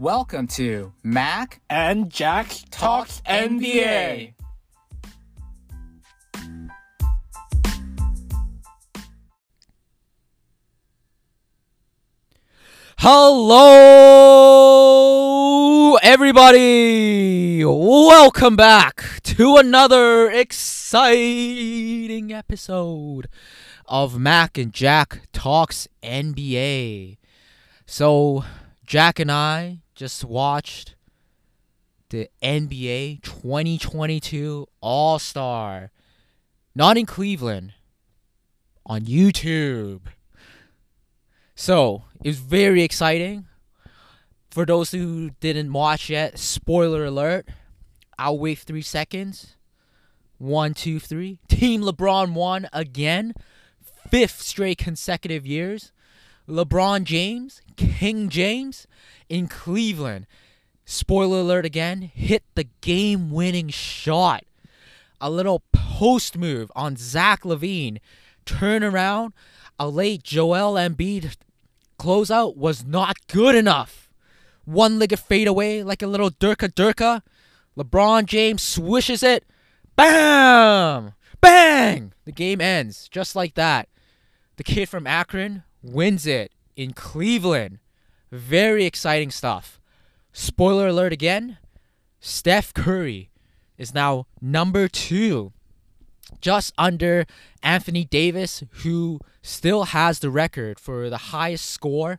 Welcome to Mac and Jack Talks NBA. Hello, everybody! Welcome back to another exciting episode of Mac and Jack Talks NBA. So, Jack and I just watched the NBA 2022 All Star, not in Cleveland, on YouTube. So, it was very exciting. For those who didn't watch yet, spoiler alert. I'll wait three seconds. One, two, three. Team LeBron won again. Fifth straight consecutive years. LeBron James, King James, in Cleveland. Spoiler alert again. Hit the game winning shot. A little post move on Zach LaVine. Turn around. A late Joel Embiid closeout was not good enough one legged fadeaway like a little Durka Durka. LeBron James swishes it. Bam! Bang! The game ends just like that. The kid from Akron wins it in Cleveland. Very exciting stuff. Spoiler alert again Steph Curry is now number two, just under Anthony Davis, who still has the record for the highest score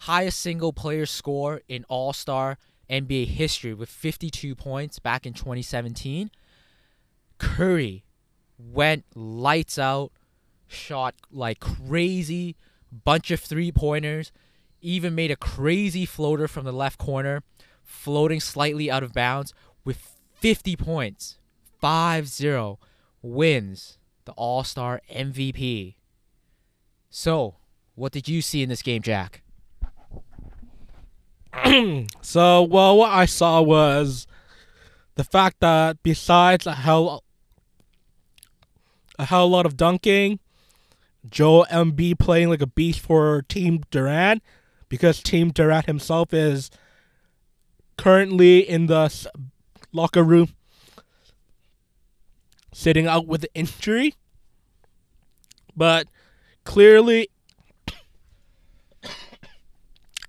highest single player score in All Star NBA history with 52 points back in 2017. Curry went lights out, shot like crazy, bunch of three pointers, even made a crazy floater from the left corner, floating slightly out of bounds with 50 points. 5 0 wins the All Star MVP. So, what did you see in this game, Jack? so, well, what I saw was the fact that besides hell, a hell lot of dunking, Joel Embiid playing like a beast for Team Durant, because Team Durant himself is currently in the locker room sitting out with injury. But clearly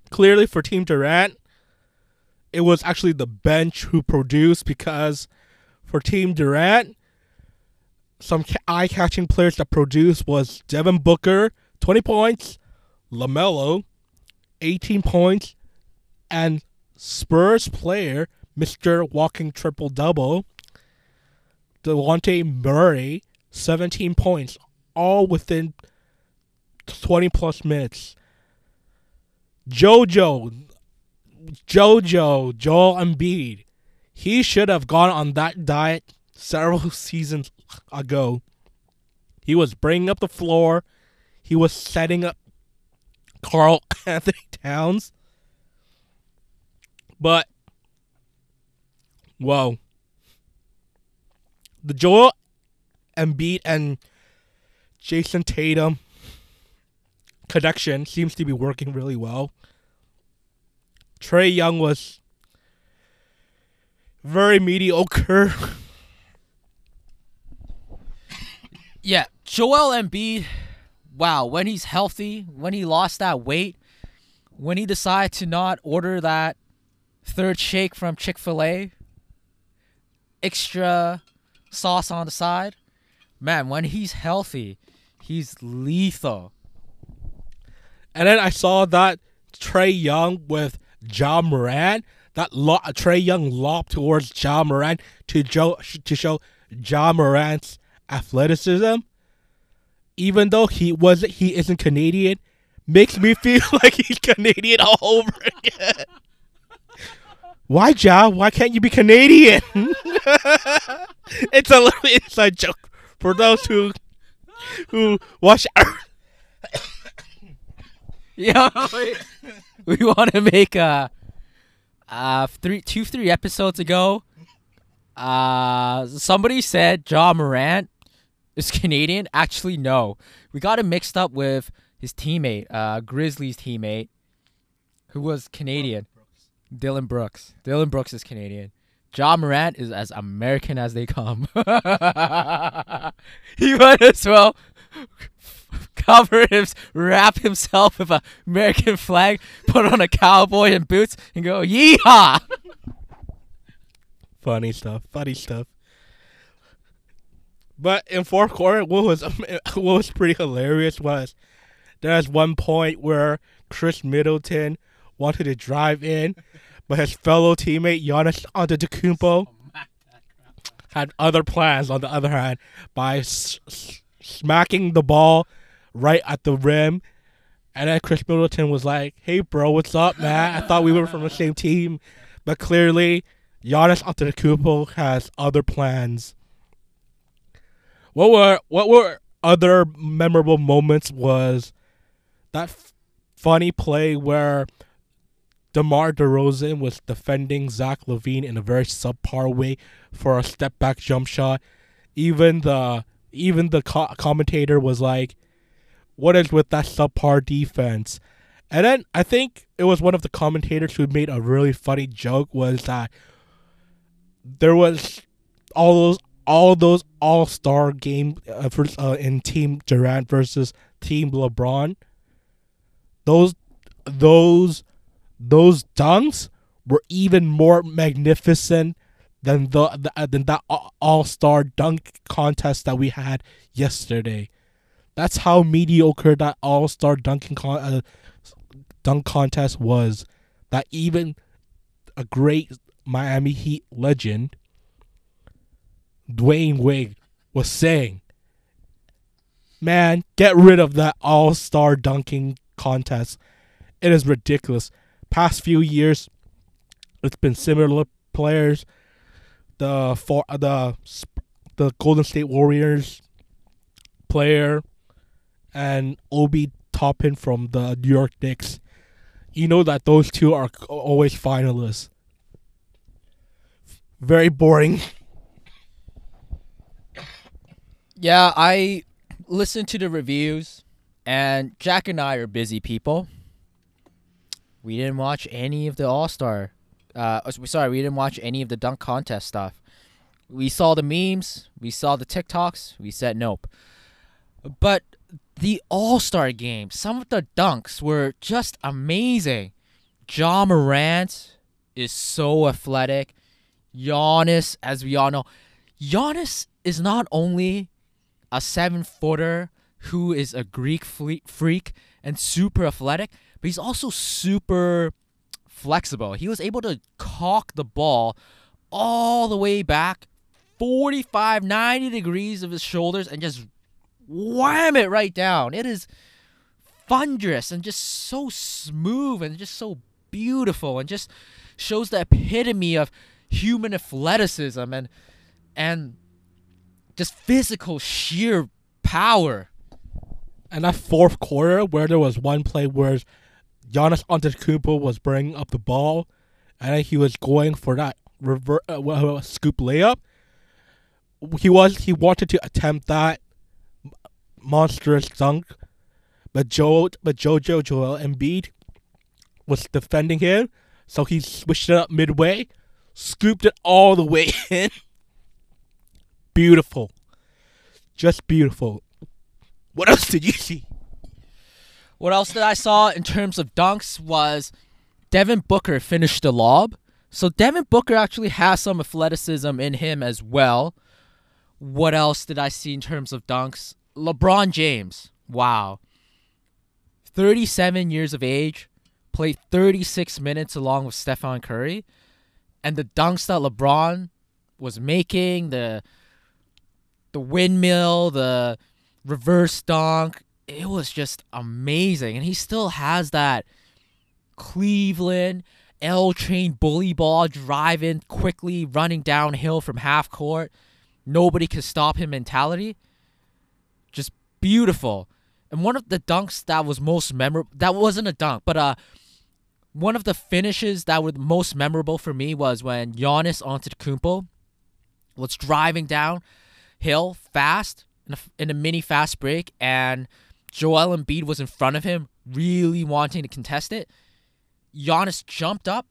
clearly for Team Durant, it was actually the bench who produced because for Team Durant, some eye-catching players that produced was Devin Booker, 20 points, LaMelo, 18 points, and Spurs player, Mr. Walking Triple Double, Dejounte Murray, 17 points, all within 20 plus minutes. JoJo, JoJo, Joel Embiid, he should have gone on that diet several seasons ago. He was bringing up the floor. He was setting up Karl Anthony Towns. But, whoa. The Joel Embiid and Jayson Tatum connection seems to be working really well. Trae Young was very mediocre. yeah, Joel Embiid, wow, when he's healthy, when he lost that weight, when he decided to not order that third shake from Chick fil A, extra sauce on the side, man, when he's healthy, he's lethal. And then I saw that Trae Young with Ja Morant, that lo- Trae Young lob towards Ja Morant to, jo- to show Ja Morant's athleticism, even though he was he isn't Canadian, makes me feel like he's Canadian all over again. Why, Ja? Why can't you be Canadian? it's a little inside joke for those who who watch. Yeah, we, we want to make a, uh, three, two, three episodes ago. Uh, somebody said Ja Morant is Canadian. Actually, no, we got him mixed up with his teammate, uh, Grizzlies teammate, who was Canadian. Dillon Brooks. Dillon Brooks is Canadian. Ja Morant is as American as they come. he might as well cover him, wrap himself with a American flag, put on a cowboy and boots, and go yeehaw. Funny stuff. Funny stuff. But in fourth quarter, what was what was pretty hilarious was there's one point where Khris Middleton wanted to drive in, but his fellow teammate Giannis Antetokounmpo oh, had other plans. On the other hand, by s- s- smacking the ball right at the rim, and then Khris Middleton was like, "Hey, bro, what's up, man? I thought we were from the same team, but clearly, Giannis Antetokounmpo has other plans." What were what were other memorable moments? Was that f- funny play where DeMar DeRozan was defending Zach LaVine in a very subpar way for a step back jump shot. Even the even the co- commentator was like, "What is with that subpar defense?" And then I think it was one of the commentators who made a really funny joke was that there was all those all those all star game uh, uh, in Team Durant versus Team LeBron. Those those those dunks were even more magnificent than the, the uh, than that all star dunk contest that we had yesterday. That's how mediocre that all star dunking con- uh, dunk contest was. That even a great Miami Heat legend, Dwyane Wade, was saying, "Man, get rid of that all star dunking contest. It is ridiculous." Past few years, it's been similar players. The for the the Golden State Warriors player and Obi Toppin from the New York Knicks. You know that those two are always finalists. Very boring. Yeah, I listened to the reviews, and Jack and I are busy people. We didn't watch any of the All Star. Uh, oh, sorry, we didn't watch any of the dunk contest stuff. We saw the memes, we saw the TikToks, we said nope. But the All Star game, some of the dunks were just amazing. Ja Morant is so athletic. Giannis, as we all know, Giannis is not only a seven footer who is a Greek freak and super athletic, but he's also super flexible. He was able to cock the ball all the way back 45, 90 degrees of his shoulders and just wham it right down. It is thunderous and just so smooth and just so beautiful and just shows the epitome of human athleticism and and just physical sheer power. And that fourth quarter, where there was one play where Giannis Antetokounmpo was bringing up the ball, and he was going for that rever- uh, scoop layup. He was he wanted to attempt that monstrous dunk, but Joe but Jojo Joel Embiid was defending him, so he switched it up midway, scooped it all the way in. Beautiful, just beautiful. What else did you see? What else that I saw in terms of dunks was Devin Booker finished the lob. So Devin Booker actually has some athleticism in him as well. What else did I see in terms of dunks? LeBron James. Wow. 37 years of age, played 36 minutes along with Stephen Curry. And the dunks that LeBron was making, the the windmill, the reverse dunk, it was just amazing. And he still has that Cleveland L train bully ball driving quickly, running downhill from half court. Nobody can stop him mentality. Just beautiful. And one of the dunks that was most memorable, that wasn't a dunk, but uh, one of the finishes that were most memorable for me was when Giannis Antetokounmpo was driving down hill fast in a, in a mini fast break, and Joel Embiid was in front of him, really wanting to contest it. Giannis jumped up,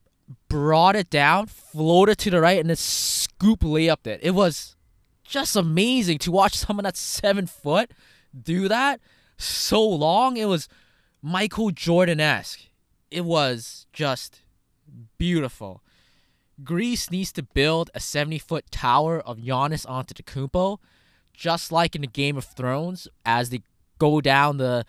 brought it down, floated to the right, and then scoop layup it. It was just amazing to watch someone that's seven foot do that so long. It was Michael Jordan esque. It was just beautiful. Greece needs to build a 70 foot tower of Giannis Antetokounmpo, just like in the Game of Thrones, as they go down the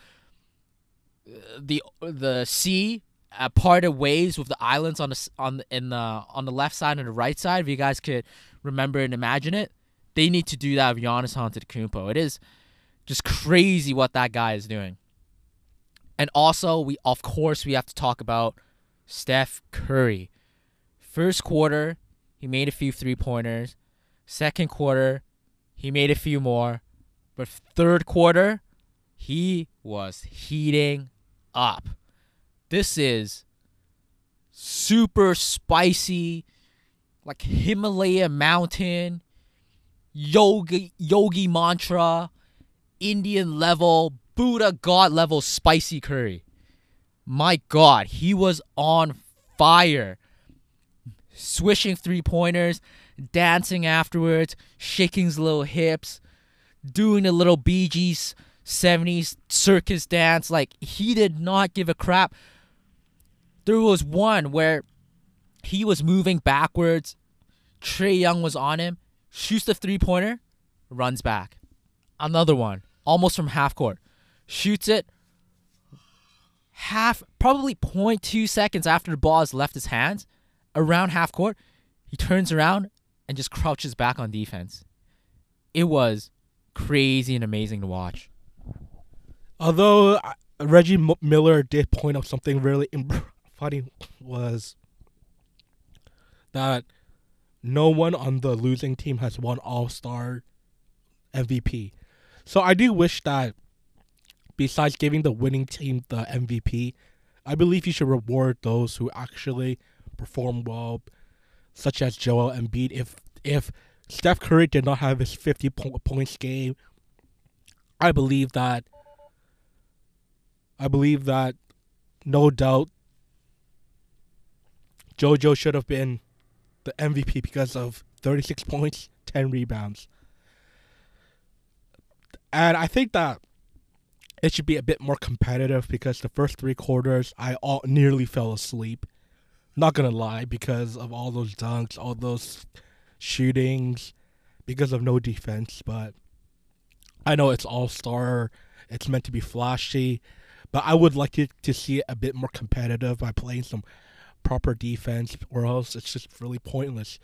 the the sea, uh, parted waves with the islands on the on in the on the left side and the right side. If you guys could remember and imagine it, they need to do that with Giannis Antetokounmpo. It is just crazy what that guy is doing. And also, we of course we have to talk about Steph Curry. First quarter, he made a few three pointers. Second quarter, he made a few more. But third quarter, he was heating up. This is super spicy, like Himalaya mountain, yogi yogi mantra, Indian level, Buddha god level spicy curry. My god, he was on fire. Swishing three pointers, dancing afterwards, shaking his little hips, doing a little Bee Gees 70s circus dance. Like, he did not give a crap. There was one where he was moving backwards. Trae Young was on him, shoots the three pointer, runs back. Another one, almost from half court, shoots it. Half, probably 0.2 seconds after the ball has left his hands, around half court, he turns around and just crouches back on defense. It was crazy and amazing to watch. Although Reggie M- Miller did point out something really imp- funny was that no one on the losing team has won All Star MVP. So I do wish that besides giving the winning team the MVP, I believe you should reward those who actually perform well, such as Joel Embiid. If if Steph Curry did not have his 50 po- points game, I believe that I believe that no doubt JoJo should have been the MVP because of 36 points, 10 rebounds. And I think that it should be a bit more competitive because the first three quarters I all nearly fell asleep. Not gonna lie, because of all those dunks, all those shootings, because of no defense. But I know it's all star, it's meant to be flashy, but I would like to, to see it a bit more competitive by playing some proper defense, or else it's just really pointless.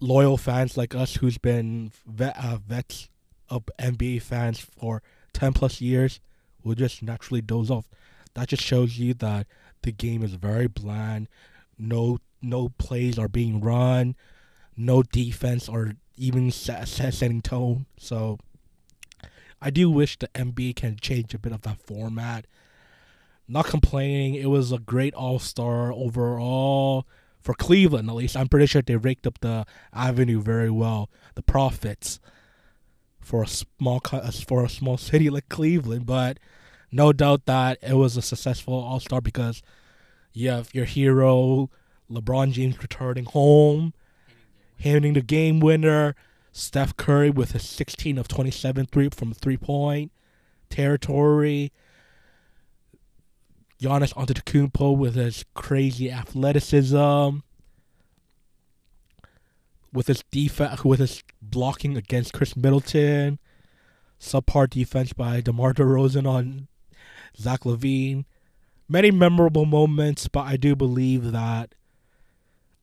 Loyal fans like us, who's been vet, uh, vets of NBA fans for 10 plus years, will just naturally doze off. That just shows you that the game is very bland. No, no plays are being run. No defense or even set, set setting tone. So, I do wish the NBA can change a bit of that format. Not complaining. It was a great All Star overall for Cleveland. At least I'm pretty sure they raked up the avenue very well. The profits for a small for a small city like Cleveland, but no doubt that it was a successful All Star because you have your hero LeBron James returning home, handing the game winner. Steph Curry with a 16 of 27 three from three point territory. Giannis Antetokounmpo with his crazy athleticism, with his defense, with his blocking against Khris Middleton, subpar defense by DeMar DeRozan on Zach LaVine. Many memorable moments, but I do believe that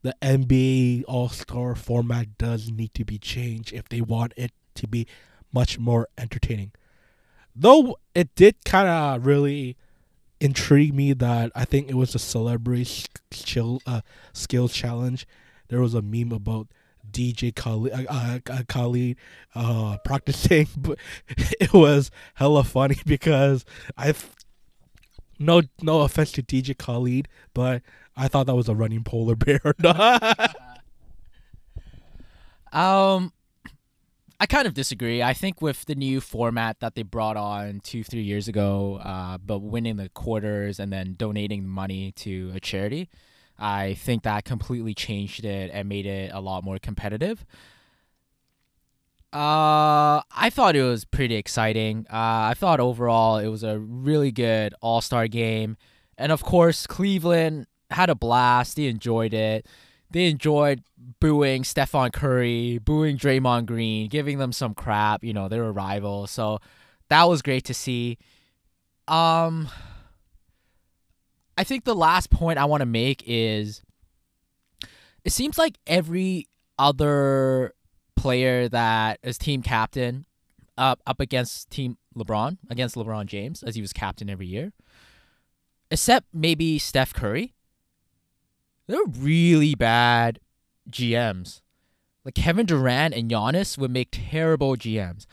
the NBA All Star format does need to be changed if they want it to be much more entertaining. Though it did kind of really intrigue me that I think it was a celebrity skill uh, skills challenge. There was a meme about DJ Khaled, uh, uh, uh, Khaled uh, practicing, but it was hella funny because I no no offense to DJ Khaled, but I thought that was a running polar bear. Um, I kind of disagree. I think with the new format that they brought on two, three years ago, uh, but winning the quarters and then donating money to a charity, I think that completely changed it and made it a lot more competitive. Uh, I thought it was pretty exciting. Uh, I thought overall it was a really good All Star game, and of course Cleveland had a blast. They enjoyed it. They enjoyed booing Stephen Curry, booing Draymond Green, giving them some crap. You know, they were rivals, so that was great to see. Um, I think the last point I want to make is it seems like every other player that is team captain up up against team LeBron against LeBron James as he was captain every year. Except maybe Steph Curry. They're really bad GMs like Kevin Durant and Giannis would make terrible GMs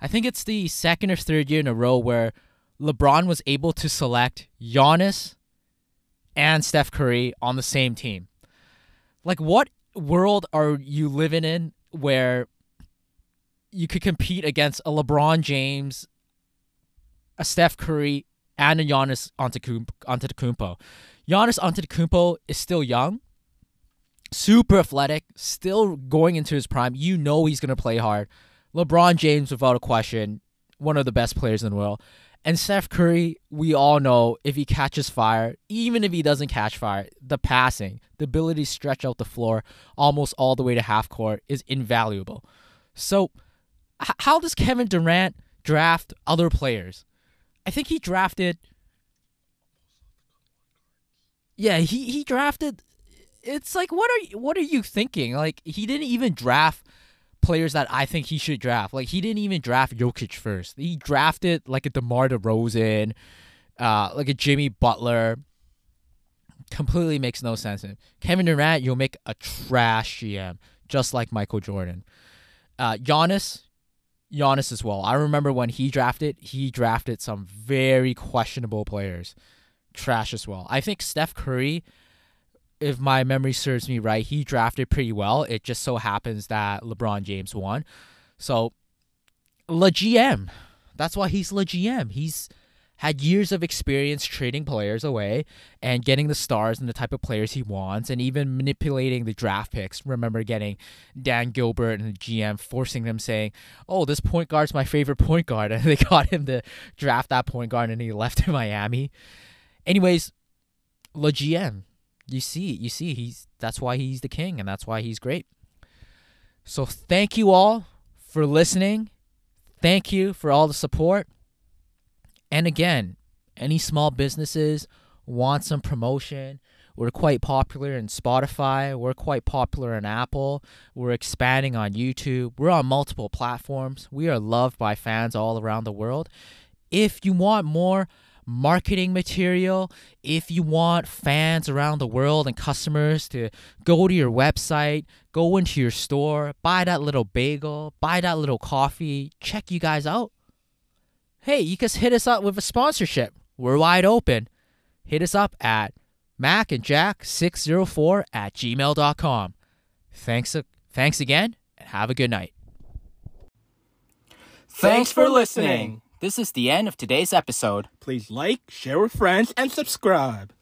I think it's the second or third year in a row where LeBron was able to select Giannis and Steph Curry on the same team. Like, what world are you living in where you could compete against a LeBron James, a Steph Curry, and a Giannis Antetokounmpo? Giannis Antetokounmpo is still young, super athletic, still going into his prime. You know he's going to play hard. LeBron James, without a question, one of the best players in the world. And Steph Curry, we all know if he catches fire, even if he doesn't catch fire, the passing, the ability to stretch out the floor almost all the way to half court is invaluable. So, h- how does Kevin Durant draft other players? I think he drafted. Yeah, he, he drafted. It's like what are you, what are you thinking? Like he didn't even draft players that I think he should draft. Like he didn't even draft Jokic first. He drafted like a DeMar DeRozan, uh, like a Jimmy Butler. Completely makes no sense. Kevin Durant, you'll make a trash GM, just like Michael Jordan. Uh, Giannis, Giannis as well. I remember when he drafted, he drafted some very questionable players, trash as well. I think Steph Curry if my memory serves me right, he drafted pretty well. It just so happens that LeBron James won. So, Le GM. That's why he's Le GM. He's had years of experience trading players away and getting the stars and the type of players he wants and even manipulating the draft picks. Remember getting Dan Gilbert and the GM forcing them saying, Oh, this point guard's my favorite point guard. And they got him to draft that point guard and he left to Miami. Anyways, Le GM you see, you see, he's that's why he's the king and that's why he's great. So thank you all for listening. Thank you for all the support. And again, any small businesses want some promotion, we're quite popular in Spotify. We're quite popular in Apple. We're expanding on YouTube. We're on multiple platforms. We are loved by fans all around the world. If you want more marketing material, if you want fans around the world and customers to go to your website, go into your store, buy that little bagel, buy that little coffee, check you guys out. Hey, you can hit us up with a sponsorship. We're wide open. Hit us up at macandjack604 at gmail.com. Thanks, uh, thanks again, and have a good night. Thanks for listening. This is the end of today's episode. Please like, share with friends, and subscribe.